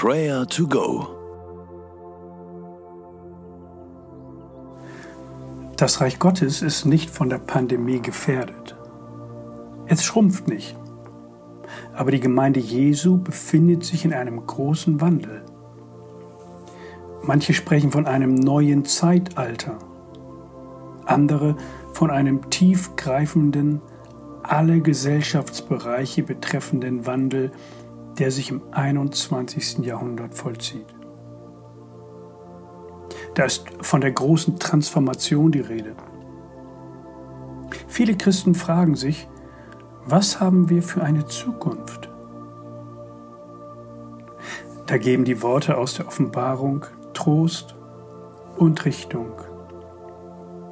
Prayer to Go. Das Reich Gottes ist nicht von der Pandemie gefährdet. Es schrumpft nicht. Aber die Gemeinde Jesu befindet sich in einem großen Wandel. Manche sprechen von einem neuen Zeitalter, andere von einem tiefgreifenden, alle Gesellschaftsbereiche betreffenden Wandel, der sich im 21. Jahrhundert vollzieht. Da ist von der großen Transformation die Rede. Viele Christen fragen sich, was haben wir für eine Zukunft? Da geben die Worte aus der Offenbarung Trost und Richtung.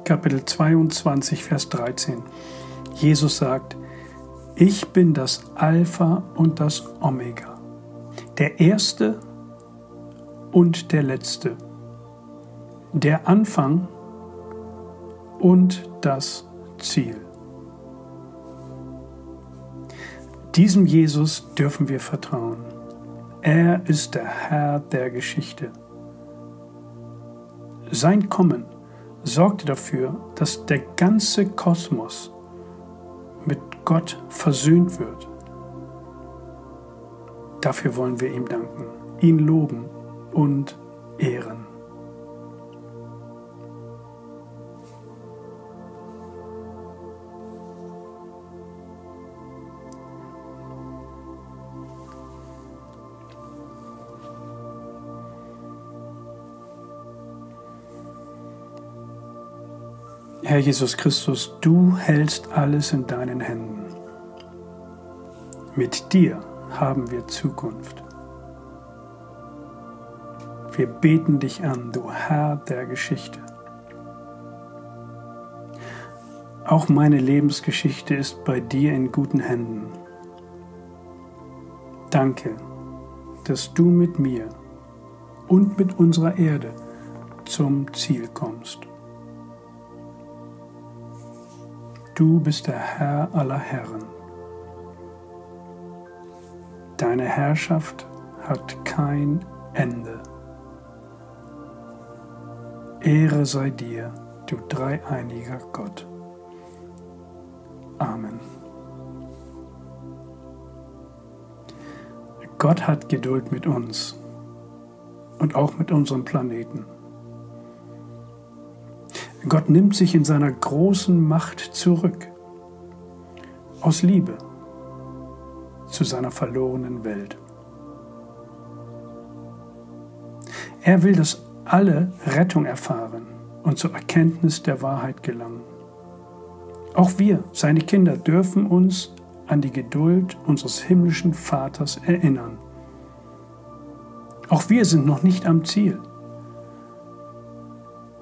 Kapitel 22, Vers 13. Jesus sagt, ich bin das Alpha und das Omega, der Erste und der Letzte, der Anfang und das Ziel. Diesem Jesus dürfen wir vertrauen. Er ist der Herr der Geschichte. Sein Kommen sorgte dafür, dass der ganze Kosmos Gott versöhnt wird. Dafür wollen wir ihm danken, ihn loben und ehren. Herr Jesus Christus, du hältst alles in deinen Händen. Mit dir haben wir Zukunft. Wir beten dich an, du Herr der Geschichte. Auch meine Lebensgeschichte ist bei dir in guten Händen. Danke, dass du mit mir und mit unserer Erde zum Ziel kommst. Du bist der Herr aller Herren. Deine Herrschaft hat kein Ende. Ehre sei dir, du dreieiniger Gott. Amen. Gott hat Geduld mit uns und auch mit unserem Planeten. Gott nimmt sich in seiner großen Macht zurück, aus Liebe zu seiner verlorenen Welt. Er will, dass alle Rettung erfahren und zur Erkenntnis der Wahrheit gelangen. Auch wir, seine Kinder, dürfen uns an die Geduld unseres himmlischen Vaters erinnern. Auch wir sind noch nicht am Ziel.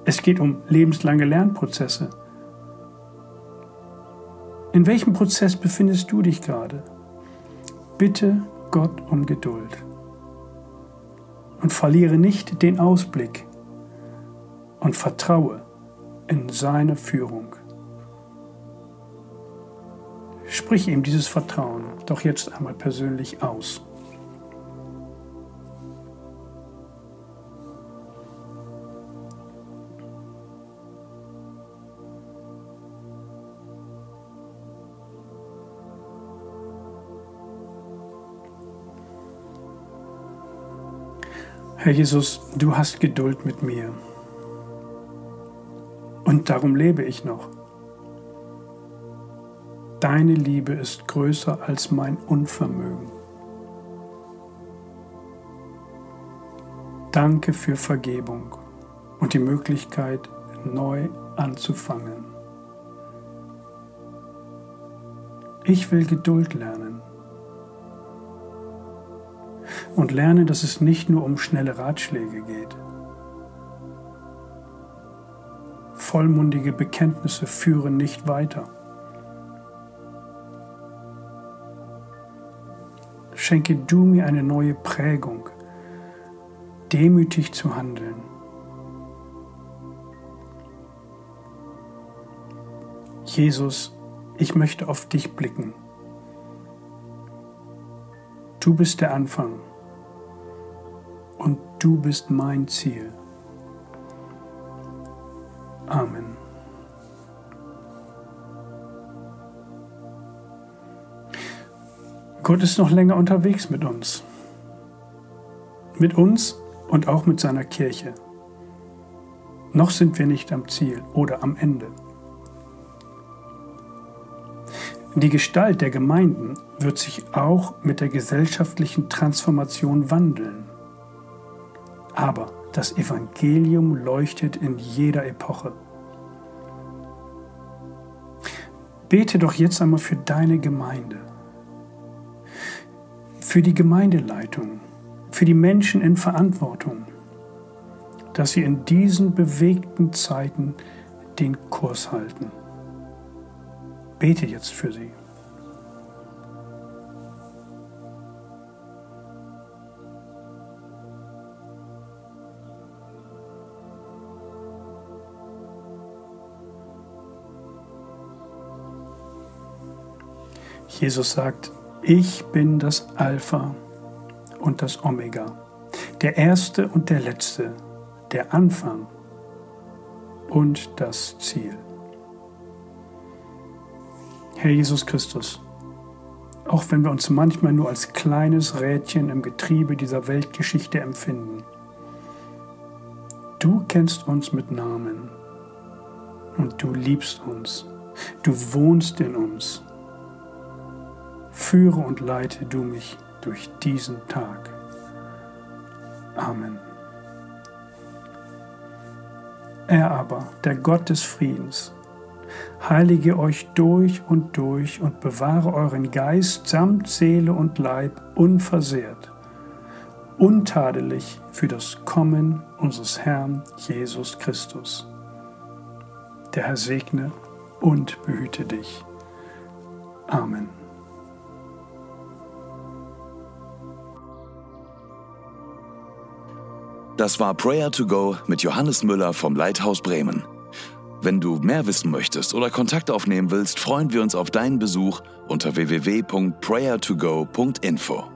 Es geht um lebenslange Lernprozesse. In welchem Prozess befindest du dich gerade? Bitte Gott um Geduld und verliere nicht den Ausblick und vertraue in seine Führung. Sprich ihm dieses Vertrauen doch jetzt einmal persönlich aus. Herr Jesus, du hast Geduld mit mir. Und darum lebe ich noch. Deine Liebe ist größer als mein Unvermögen. Danke für Vergebung und die Möglichkeit, neu anzufangen. Ich will Geduld lernen und lerne, dass es nicht nur um schnelle Ratschläge geht. Vollmundige Bekenntnisse führen nicht weiter. Schenke du mir eine neue Prägung, demütig zu handeln. Jesus, ich möchte auf dich blicken. Du bist der Anfang und du bist mein Ziel. Amen. Gott ist noch länger unterwegs mit uns. Mit uns und auch mit seiner Kirche. Noch sind wir nicht am Ziel oder am Ende. Die Gestalt der Gemeinden wird sich auch mit der gesellschaftlichen Transformation wandeln. Aber das Evangelium leuchtet in jeder Epoche. Bete doch jetzt einmal für deine Gemeinde, für die Gemeindeleitung, für die Menschen in Verantwortung, dass sie in diesen bewegten Zeiten den Kurs halten. Bete jetzt für sie. Jesus sagt, ich bin das Alpha und das Omega, der Erste und der Letzte, der Anfang und das Ziel. Herr Jesus Christus, auch wenn wir uns manchmal nur als kleines Rädchen im Getriebe dieser Weltgeschichte empfinden, du kennst uns mit Namen und du liebst uns, du wohnst in uns. Führe und leite du mich durch diesen Tag. Amen. Er aber, der Gott des Friedens, heilige euch durch und durch und bewahre euren Geist samt Seele und Leib unversehrt, untadelig für das Kommen unseres Herrn Jesus Christus. Der Herr segne und behüte dich. Amen. Das war Prayer to Go mit Johannes Müller vom Leithaus Bremen. Wenn du mehr wissen möchtest oder Kontakt aufnehmen willst, freuen wir uns auf deinen Besuch unter www.prayertogo.info.